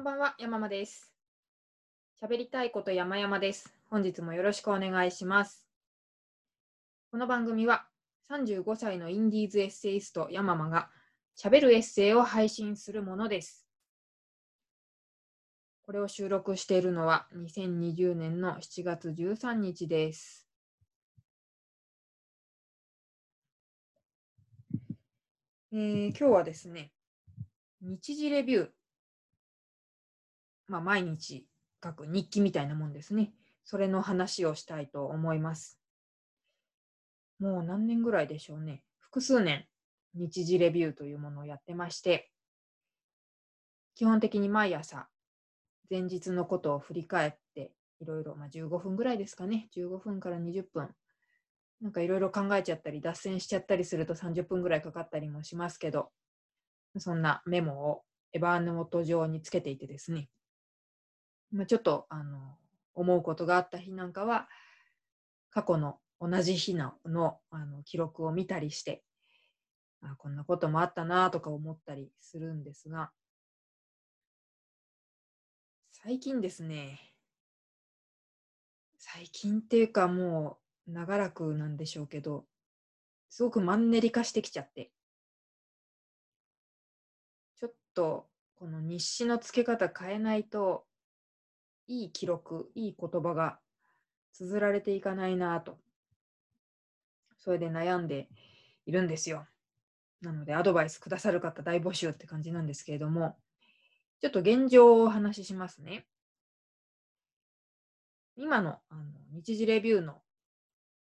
こんばんは、山間です。喋りたいこと山々です。本日もよろしくお願いします。この番組は35歳のインディーズエッセイスト山間が喋るエッセイを配信するものです。これを収録しているのは2020年の7月13日です。えー今日はですね、日時レビュー、まあ、毎日書く日記みたいなもんですね。それの話をしたいと思います。もう何年ぐらいでしょうね。複数年、日時レビューというものをやってまして、基本的に毎朝、前日のことを振り返って、いろいろ、まあ、15分ぐらいですかね。15分から20分。なんかいろいろ考えちゃったり、脱線しちゃったりすると30分ぐらいかかったりもしますけど、そんなメモをエバーノート上につけていてですね、まあ、ちょっとあの思うことがあった日なんかは、過去の同じ日ののあの記録を見たりして、あこんなこともあったなとか思ったりするんですが、最近ですね、最近っていうかもう長らくなんでしょうけど、すごくマンネリ化してきちゃって、ちょっとこの日誌の付け方変えないと、いい記録、いい言葉が綴られていかないなぁと、それで悩んでいるんですよ。なので、アドバイスくださる方大募集って感じなんですけれども、ちょっと現状をお話ししますね。今のあの日時レビューの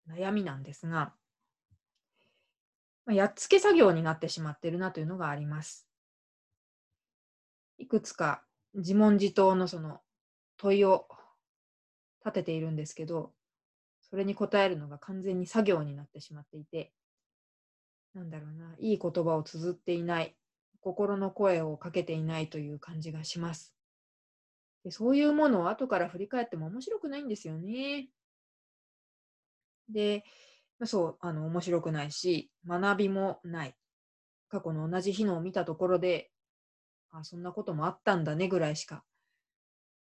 悩みなんですが、まあやっつけ作業になってしまっているなというのがあります。いくつか自問自答のその問いを立てているんですけど、それに答えるのが完全に作業になってしまっていて、なんだろうな、いい言葉を綴っていない、心の声をかけていないという感じがします。でそういうものを後から振り返っても面白くないんですよね。で、そう、あの面白くないし、学びもない。過去の同じ日のを見たところで、あ、そんなこともあったんだねぐらいしか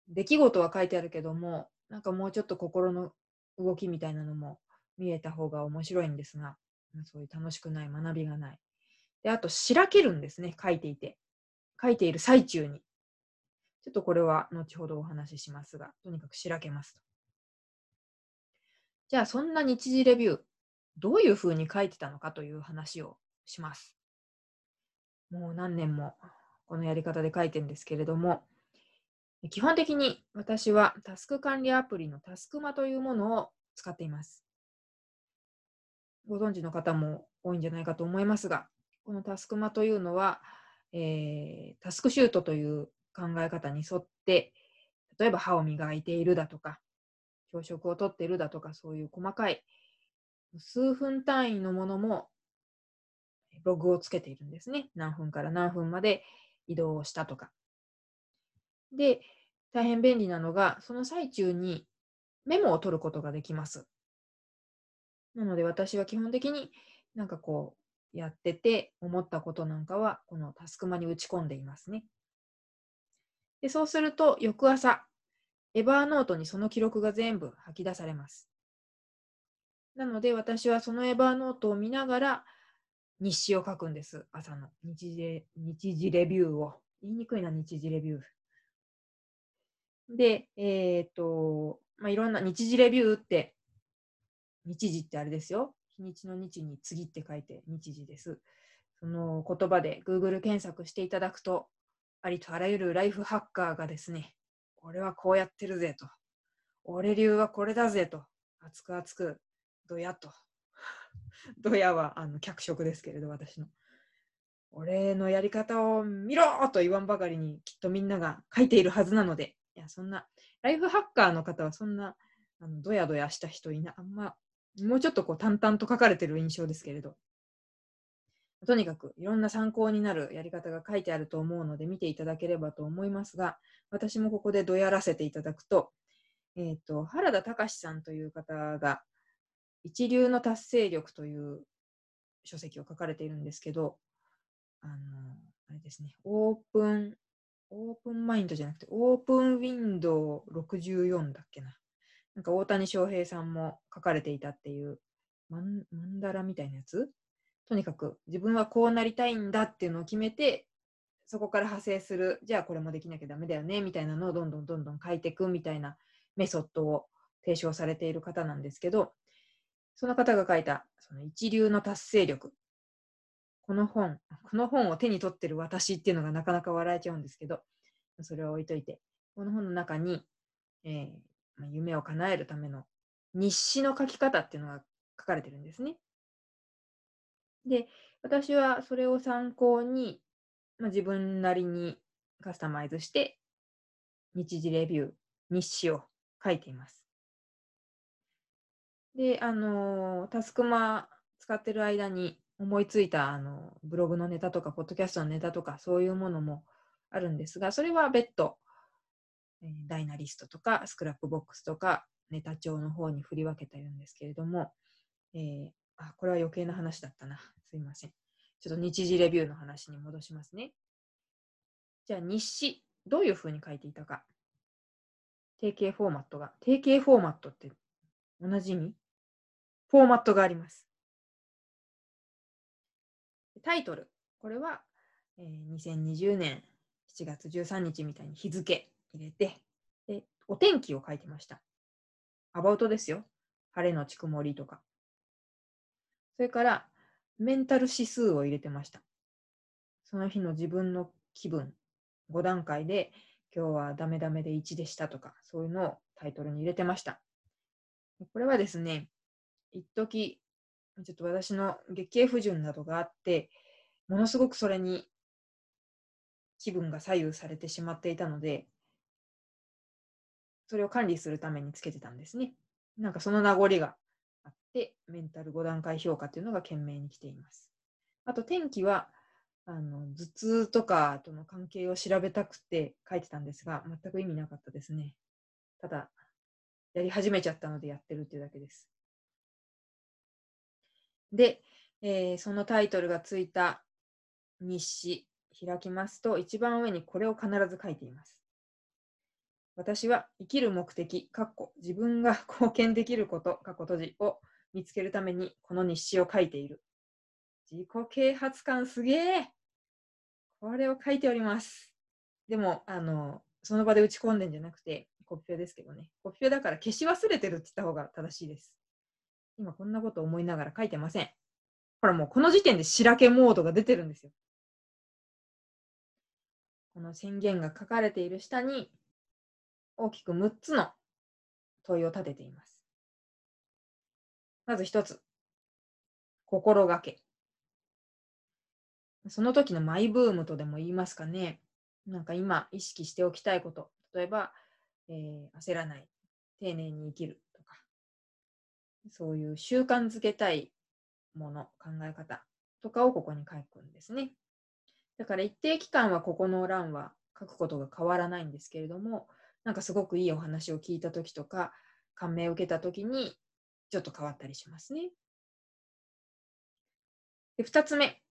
出来事は書いてあるけども、なんかもうちょっと心の動きみたいなのも見えた方が面白いんですが、そういう楽しくない学びがない。で、あと、しらけるんですね、書いていて。書いている最中に。ちょっとこれは後ほどお話ししますが、とにかくしらけますと。じゃあ、そんな日時レビュー、どういうふうに書いてたのかという話をします。もう何年もこのやり方で書いてるんですけれども、基本的に私はタスク管理アプリのタスクマというものを使っています。ご存知の方も多いんじゃないかと思いますが、このタスクマというのは、えータスクシュートという考え方に沿って、例えば歯を磨いているだとか、朝食をとっているだとか、そういう細かい数分単位のものもログをつけているんですね。何分から何分まで移動をしたとか。で、大変便利なのが、その最中にメモを取ることができます。なので私は基本的になんかこうやってて思ったことなんかはこのタスクマに打ち込んでいますね。でそうすると翌朝、エバーノートにその記録が全部吐き出されます。なので私はそのエバーノートを見ながら日誌を書くんです。朝の日時日時レビューを。言いにくいな、日時レビュー。で、えっ、と、まあ、いろんな日時レビューって、日時ってあれですよ。日にちの日に次って書いて日時です。その言葉で Google 検索していただくと、ありとあらゆるライフハッカーがですね、俺はこうやってるぜと。俺流はこれだぜと。熱く熱く、どやと。どやはあの脚色ですけれど、私の。俺のやり方を見ろと言わんばかりにきっとみんなが書いているはずなので、いや、そんな、ライフハッカーの方はそんな、あのどやどやした人いな、あんま、もうちょっとこう淡々と書かれてる印象ですけれど、とにかくいろんな参考になるやり方が書いてあると思うので見ていただければと思いますが、私もここでどやらせていただくと、えっ、と、原田隆さんという方が、一流の達成力という書籍を書かれているんですけど、あの、あれですね、オープンオープンマインドじゃなくて、オープンウィンドウ64だっけな。なんか大谷翔平さんも書かれていたっていうマンマンダラみたいなやつ？とにかく自分はこうなりたいんだっていうのを決めてそこから派生するじゃあこれもできなきゃダメだよねみたいなのをどんどんどんどん書いていくみたいなメソッドを提唱されている方なんですけどその方が書いたその一流の達成力この本この本を手に取ってる私っていうのがなかなか笑えちゃうんですけどそれは置いといてこの本の中に、えー、夢を叶えるための日誌の書き方っていうのが書かれてるんですね。で、私はそれを参考に、まあ、自分なりにカスタマイズして、日次レビュー、日誌を書いています。で、あの、タスクマ使ってる間に思いついたあのブログのネタとか、ポッドキャストのネタとか、そういうものもあるんですが、それは別途、えー、 Dynalist とか、 Scrapbox とか、ネタ帳の方に振り分けているんですけれども、えー、あ、これは余計な話だったな。すいません。ちょっと日時レビューの話に戻しますね。じゃあ日誌、どういうふうに書いていたか。定型フォーマットが。定型フォーマットって同じ意味？フォーマットがあります。タイトル。これは、えー、2020年7月13日みたいに日付入れて、でお天気を書いてました。アバウトですよ。晴れのち曇りとか。それからメンタル指数を入れてました。その日の自分の気分、5段階で今日はダメダメで1でしたとか、そういうのをタイトルに入れてました。これはですね、一時ちょっと私の月経不順などがあって、ものすごくそれに気分が左右されてしまっていたので、それを管理するためにつけてたんですね。なんかその名残があって、メンタル5段階評価というのが懸命に来ています。あと天気はあの頭痛とかとの関係を調べたくて書いてたんですが、全く意味なかったですね。ただ、やり始めちゃったのでやってるっていうだけです。で、えー、そのタイトルがついた日誌開きますと、一番上にこれを必ず書いています。私は生きる目的、かっこ自分が 貢献できること、かっこ閉じを見つけるためにこの日誌を書いている。自己啓発感すげえこれを書いております。でも、あの、その場で打ち込んでんじゃなくて、コピペですけどね。コピペだから消し忘れてるって言った方が正しいです。今こんなこと思いながら書いてません。ほらもうこの時点で白けモードが出てるんですよ。この宣言が書かれている下に大きく6つの問いを立てています。まず1つ、心がけ。その時のマイブームとでも言いますかね。なんか今意識しておきたいこと。例えば、えー、焦らない、丁寧に生きる、そういう習慣づけたいもの、考え方とかをここに書くんですね。だから一定期間はここの欄は書くことが変わらないんですけれども、なんかすごくいいお話を聞いた時とか感銘を受けた時にちょっと変わったりしますね。で2つ目。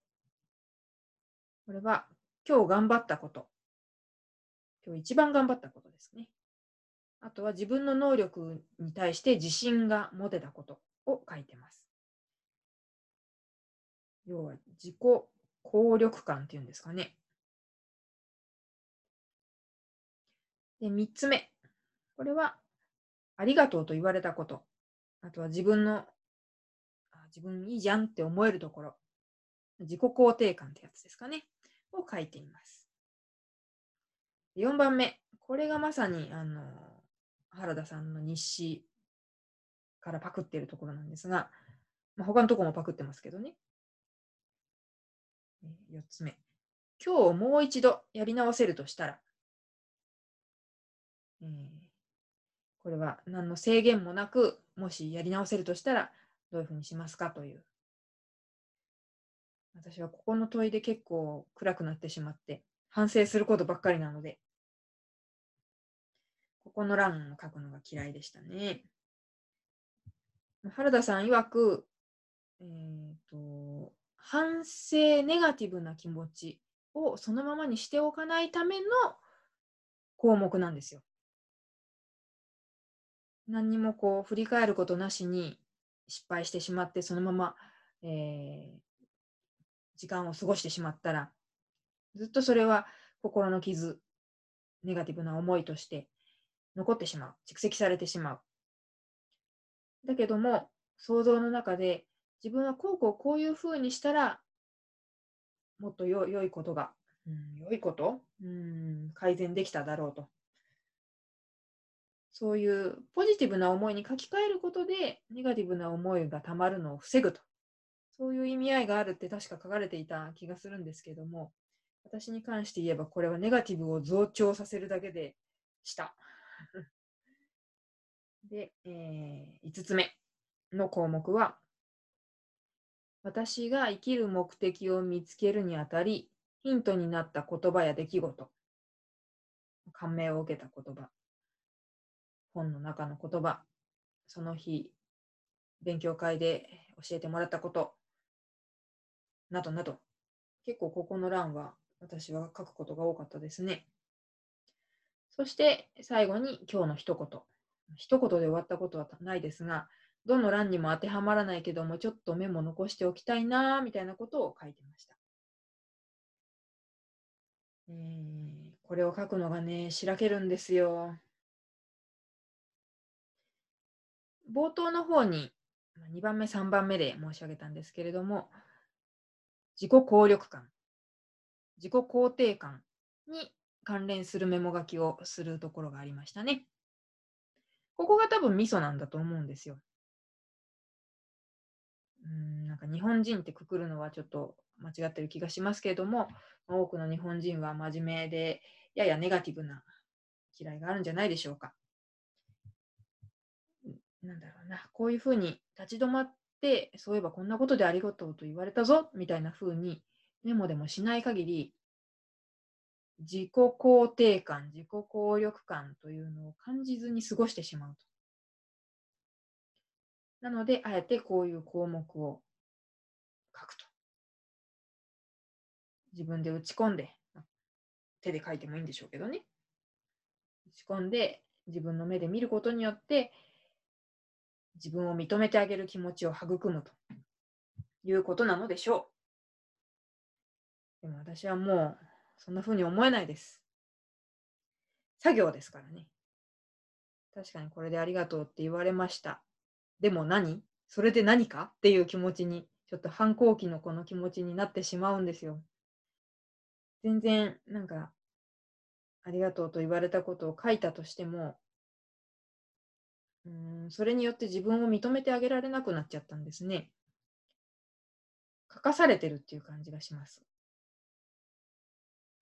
これは今日頑張ったこと。今日一番頑張ったことですね。あとは自分の能力に対して自信が持てたことを書いてます。要は自己効力感っていうんですかね。で、3つ目。これは、ありがとうと言われたこと。あとは自分の、自分いいじゃんって思えるところ。自己肯定感ってやつですかね。を書いています。4番目。これがまさに、あの、原田さんの日誌からパクってるところなんですが、まあ、他のところもパクってますけどね。4つ目。今日もう一度やり直せるとしたら、えー、これは何の制限もなく、もしやり直せるとしたら、どういうふうにしますかという。私はここの問いで結構暗くなってしまって、反省することばっかりなので、ここの欄を書くのが嫌いでしたね。原田さん曰く、えーと、反省ネガティブな気持ちをそのままにしておかないための項目なんですよ。何にもこう振り返ることなしに失敗してしまってそのまま、えー、時間を過ごしてしまったらずっとそれは心の傷ネガティブな思いとして残ってしまう蓄積されてしまうだけども想像の中で自分はこうこうこういうふうにしたらもっとよ良いことが、うん、良いこと？うん改善できただろうとそういうポジティブな思いに書き換えることで、ネガティブな思いがたまるのを防ぐと。そういう意味合いがあるって確か書かれていた気がするんですけども、私に関して言えばこれはネガティブを増長させるだけでした。で、えー、5つ目の項目は、私が生きる目的を見つけるにあたり、ヒントになった言葉や出来事、感銘を受けた言葉、本の中の言葉、その日、勉強会で教えてもらったこと、などなど、結構ここの欄は私は書くことが多かったですね。そして最後に今日の一言。一言で終わったことはないですが、どの欄にも当てはまらないけども、ちょっとメモ残しておきたいな、みたいなことを書いてました。えー、これを書くのがね、しらけるんですよ。冒頭の方に2番目、3番目で申し上げたんですけれども、自己効力感、自己肯定感に関連するメモ書きをするところがありましたね。ここが多分ミソなんだと思うんですよ。うんなんか日本人ってくくるのはちょっと間違ってる気がしますけれども、多くの日本人は真面目で、ややネガティブな嫌いがあるんじゃないでしょうか。なんだろうな、こういうふうに立ち止まって、そういえばこんなことでありがとうと言われたぞ、みたいなふうにメモでもしない限り、自己肯定感、自己効力感というのを感じずに過ごしてしまうと。なので、あえてこういう項目を書くと。自分で打ち込んで、手で書いてもいいんでしょうけどね。打ち込んで、自分の目で見ることによって、自分を認めてあげる気持ちを育むということなのでしょう。でも私はもうそんな風に思えないです。作業ですからね。確かにこれでありがとうって言われました。でも何？それで何か？っていう気持ちに、ちょっと反抗期のこの気持ちになってしまうんですよ。全然なんか、ありがとうと言われたことを書いたとしても、うんそれによって自分を認めてあげられなくなっちゃったんですね。書かされてるっていう感じがします。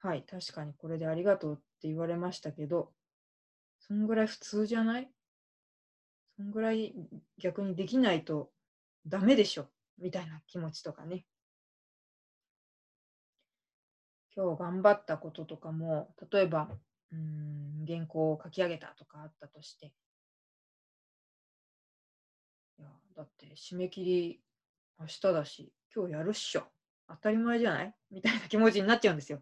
はい、確かにこれでありがとうって言われましたけど、そんぐらい普通じゃない？そんぐらい逆にできないとダメでしょ？みたいな気持ちとかね。今日頑張ったこととかも、例えば、うん、原稿を書き上げたとかあったとして、いや、だって締め切り明日だし、今日やるっしょ。当たり前じゃない？みたいな気持ちになっちゃうんですよ。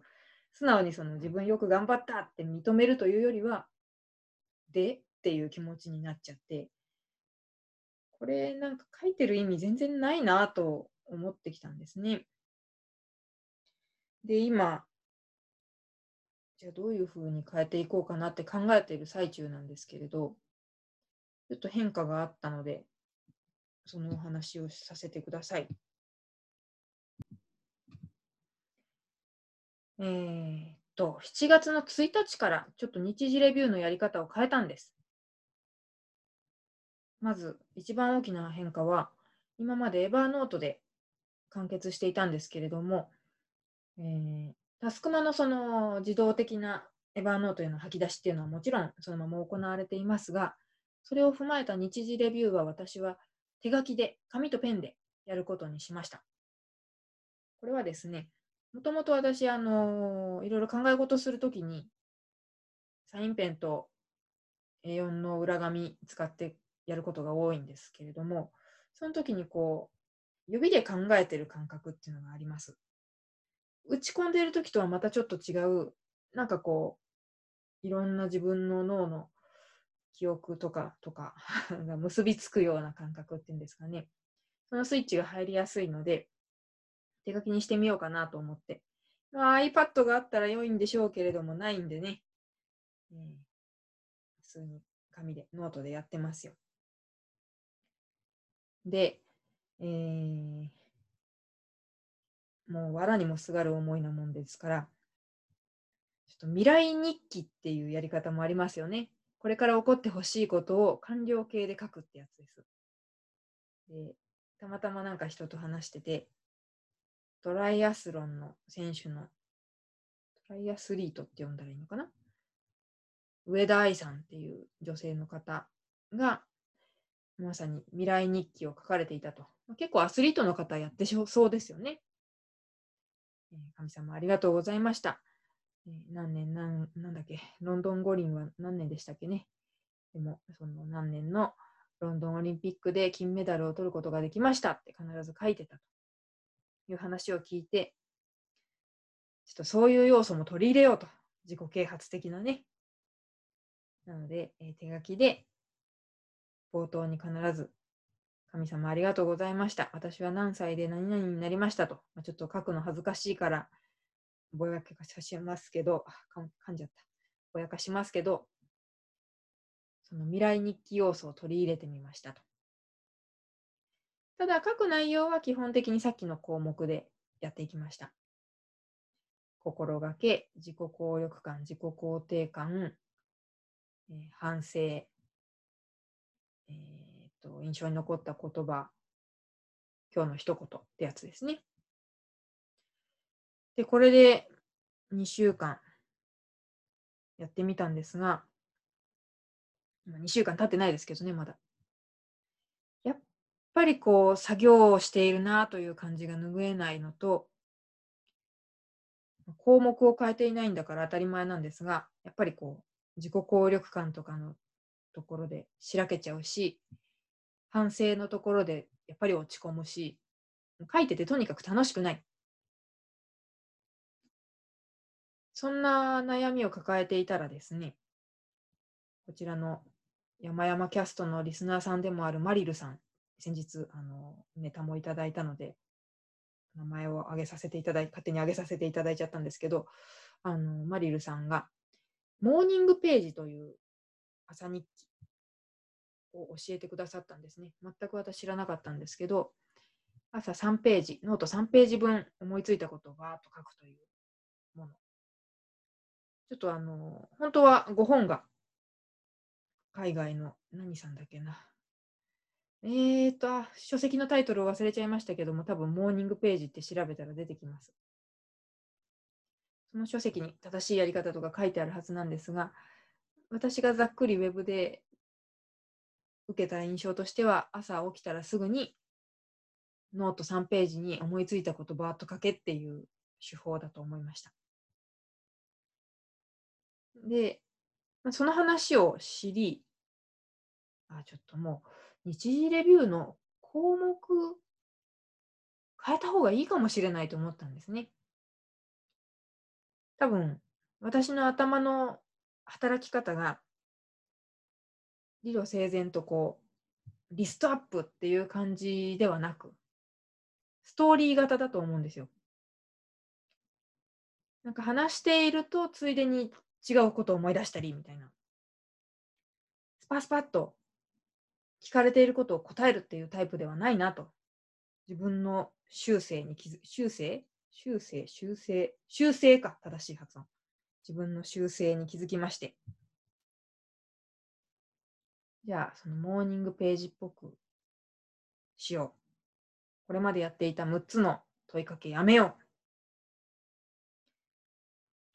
素直にその自分よく頑張ったって認めるというよりは、でっていう気持ちになっちゃって、これなんか書いてる意味全然ないなと思ってきたんですね。で、今、じゃあどういうふうに変えていこうかなって考えている最中なんですけれど、ちょっと変化があったので、そのお話をさせてください。えー、っと、7月の1日からちょっと日時レビューのやり方を変えたんです。まず、一番大きな変化は、今までエバーノートで完結していたんですけれども、えー、タスクマのその自動的なエバーノートへの吐き出しっていうのはもちろんそのまま行われていますが、それを踏まえた日時レビューは私は手書きで、紙とペンでやることにしました。これはですね、もともと私、あのいろいろ考え事するときに、サインペンと A4 の裏紙使ってやることが多いんですけれども、その時にこう、指で考えてる感覚っていうのがあります。打ち込んでいる時とはまたちょっと違う、なんかこう、いろんな自分の脳の記憶とかとか が結びつくような感覚っていうんですかね。そのスイッチが入りやすいので、手書きにしてみようかなと思って。まあ、iPad があったら良いんでしょうけれども、ないんでね、えー、普通に紙で、ノートでやってますよ。で、えー、もう藁にもすがる思いなもんですから、ちょっと未来日記っていうやり方もありますよね。これから起こってほしいことを完了形で書くってやつです。で、たまたまなんか人と話してて、トライアスロンの選手の、トライアスリートって呼んだらいいのかな？上田愛さんっていう女性の方が、まさに未来日記を書かれていたと。結構アスリートの方やってそうですよね。神様ありがとうございました。何年何、なんだっけ、ロンドン五輪は何年でしたっけね？でも、その何年のロンドンオリンピックで金メダルを取ることができましたって必ず書いてたと。いう話を聞いて、ちょっとそういう要素も取り入れようと。自己啓発的なね。なので、えー、手書きで冒頭に必ず、神様ありがとうございました。私は何歳で何々になりましたと。まあ、ちょっと書くの恥ずかしいから、ぼやけかしますけど、噛んじゃった。ぼやかしますけど、その未来日記要素を取り入れてみましたと。ただ書く内容は基本的にさっきの項目でやっていきました。心がけ、自己効力感、自己肯定感、えー、反省、えー、と、印象に残った言葉、今日の一言ってやつですね。で、これで2週間やってみたんですが、2週間経ってないですけどね、まだ。ぱりこう作業をしているなという感じが拭えないのと項目を変えていないんだから当たり前なんですがやっぱりこう自己効力感とかのところでしらけちゃうし反省のところでやっぱり落ち込むし書いててとにかく楽しくない。そんな悩みを抱えていたらですねこちらの山々キャストのリスナーさんでもあるマリルさん先日、あの、ネタもいただいたので、名前を挙げさせていただい、勝手に挙げさせていただいちゃったんですけど、あの、マリルさんが、モーニングページという朝日記を教えてくださったんですね。全く私知らなかったんですけど、朝3ページ、ノート3ページ分思いついたことをバーッと書くというもの。ちょっとあの、本当はご本家海外の何さんだっけな。えーと、書籍のタイトルを忘れちゃいましたけども、多分モーニングページって調べたら出てきます。その書籍に正しいやり方とか書いてあるはずなんですが、私がざっくりウェブで受けた印象としては、朝起きたらすぐにノート3ページに思いついたことバーッと書けっていう手法だと思いました。で、その話を知り、あ、ちょっともう、日次レビューの項目変えた方がいいかもしれないと思ったんですね。多分、私の頭の働き方が理路整然とこう、リストアップっていう感じではなく、ストーリー型だと思うんですよ。なんか話していると、ついでに違うことを思い出したりみたいな。スパスパッと聞かれていることを答えるっていうタイプではないなと。自分の修正に気づ、修正？修正？修正？修正か、正しい発音。自分の修正に気づきまして。じゃあ、そのモーニングページっぽくしよう。これまでやっていた6つの問いかけやめよう。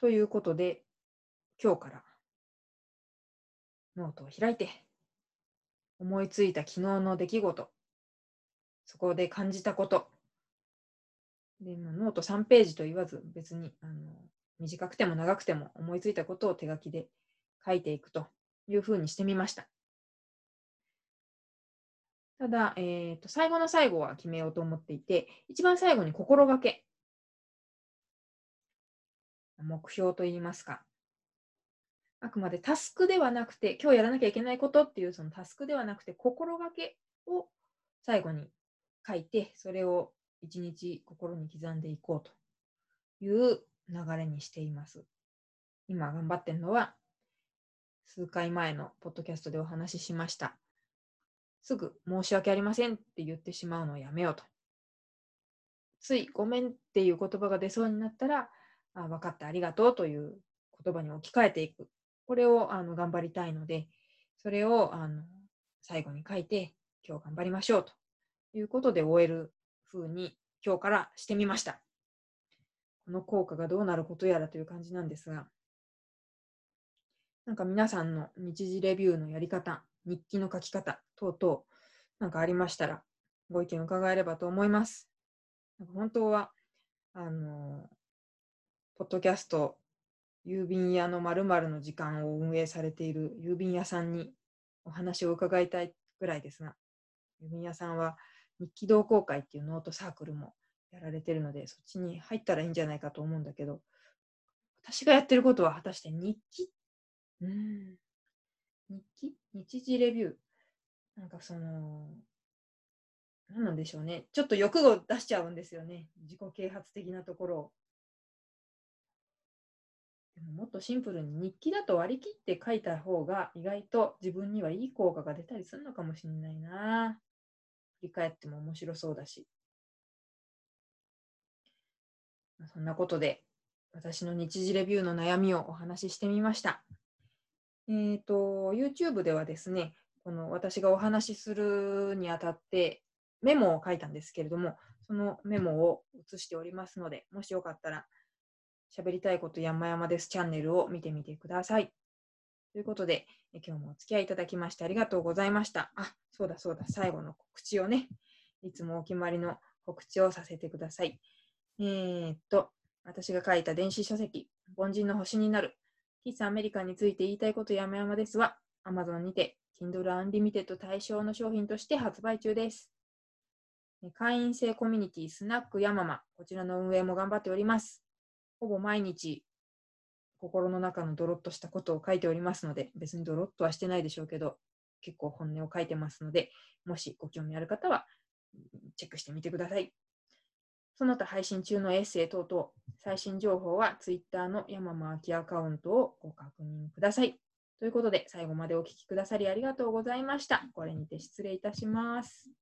ということで、今日からノートを開いて思いついた昨日の出来事、そこで感じたこと、でノート3ページと言わず、別にあの短くても長くても思いついたことを手書きで書いていくというふうにしてみました。ただ、えーと、最後の最後は決めようと思っていて、一番最後に心がけ。目標といいますか、あくまでタスクではなくて、今日やらなきゃいけないことっていうそのタスクではなくて、心がけを最後に書いて、それを一日心に刻んでいこうという流れにしています。今頑張ってるのは、数回前のポッドキャストでお話ししました。すぐ申し訳ありませんって言ってしまうのをやめようと。ついごめんっていう言葉が出そうになったら、あ分かった、ありがとうという言葉に置き換えていく。これをあの頑張りたいので、それをあの最後に書いて、今日頑張りましょうということで終える風に今日からしてみました。この効果がどうなることやらという感じなんですが、なんか皆さんの日時レビューのやり方、日記の書き方等々、なんかありましたら、ご意見伺えればと思います。なんか本当は、あの、ポッドキャスト郵便屋の〇〇の時間を運営されている郵便屋さんにお話を伺いたいぐらいですが、郵便屋さんは日記同好会っていうノートサークルもやられてるので、そっちに入ったらいいんじゃないかと思うんだけど、私がやってることは果たして日記？うん。日記？日時レビュー？なんかその、何なんでしょうね。ちょっと欲を出しちゃうんですよね。自己啓発的なところを。ももっとシンプルに日記だと割り切って書いた方が意外と自分にはいい効果が出たりするのかもしれないな。振り返っても面白そうだし。そんなことで私の日時レビューの悩みをお話ししてみました。えっ、ー、と、YouTube ではですね、この私がお話しするにあたってメモを書いたんですけれども、そのメモを写しておりますので、もしよかったら喋りたいこと山々ですチャンネルを見てみてください。ということで、今日もお付き合いいただきましてありがとうございました。あ、そうだそうだ、最後の告知をね、いつもお決まりの告知をさせてください。えー、っと、私が書いた電子書籍、凡人の星になる、喫茶アメリカについて言いたいこと山々ですは、Amazon にて Kindle Unlimited 対象の商品として発売中です。会員制コミュニティスナックヤママ、こちらの運営も頑張っております。ほぼ毎日心の中のドロッとしたことを書いておりますので、別にドロッとはしてないでしょうけど、結構本音を書いてますので、もしご興味ある方はチェックしてみてください。その他配信中のエッセイ等々、最新情報は Twitter の山間明アカウントをご確認ください。ということで、最後までお聴きくださりありがとうございました。これにて失礼いたします。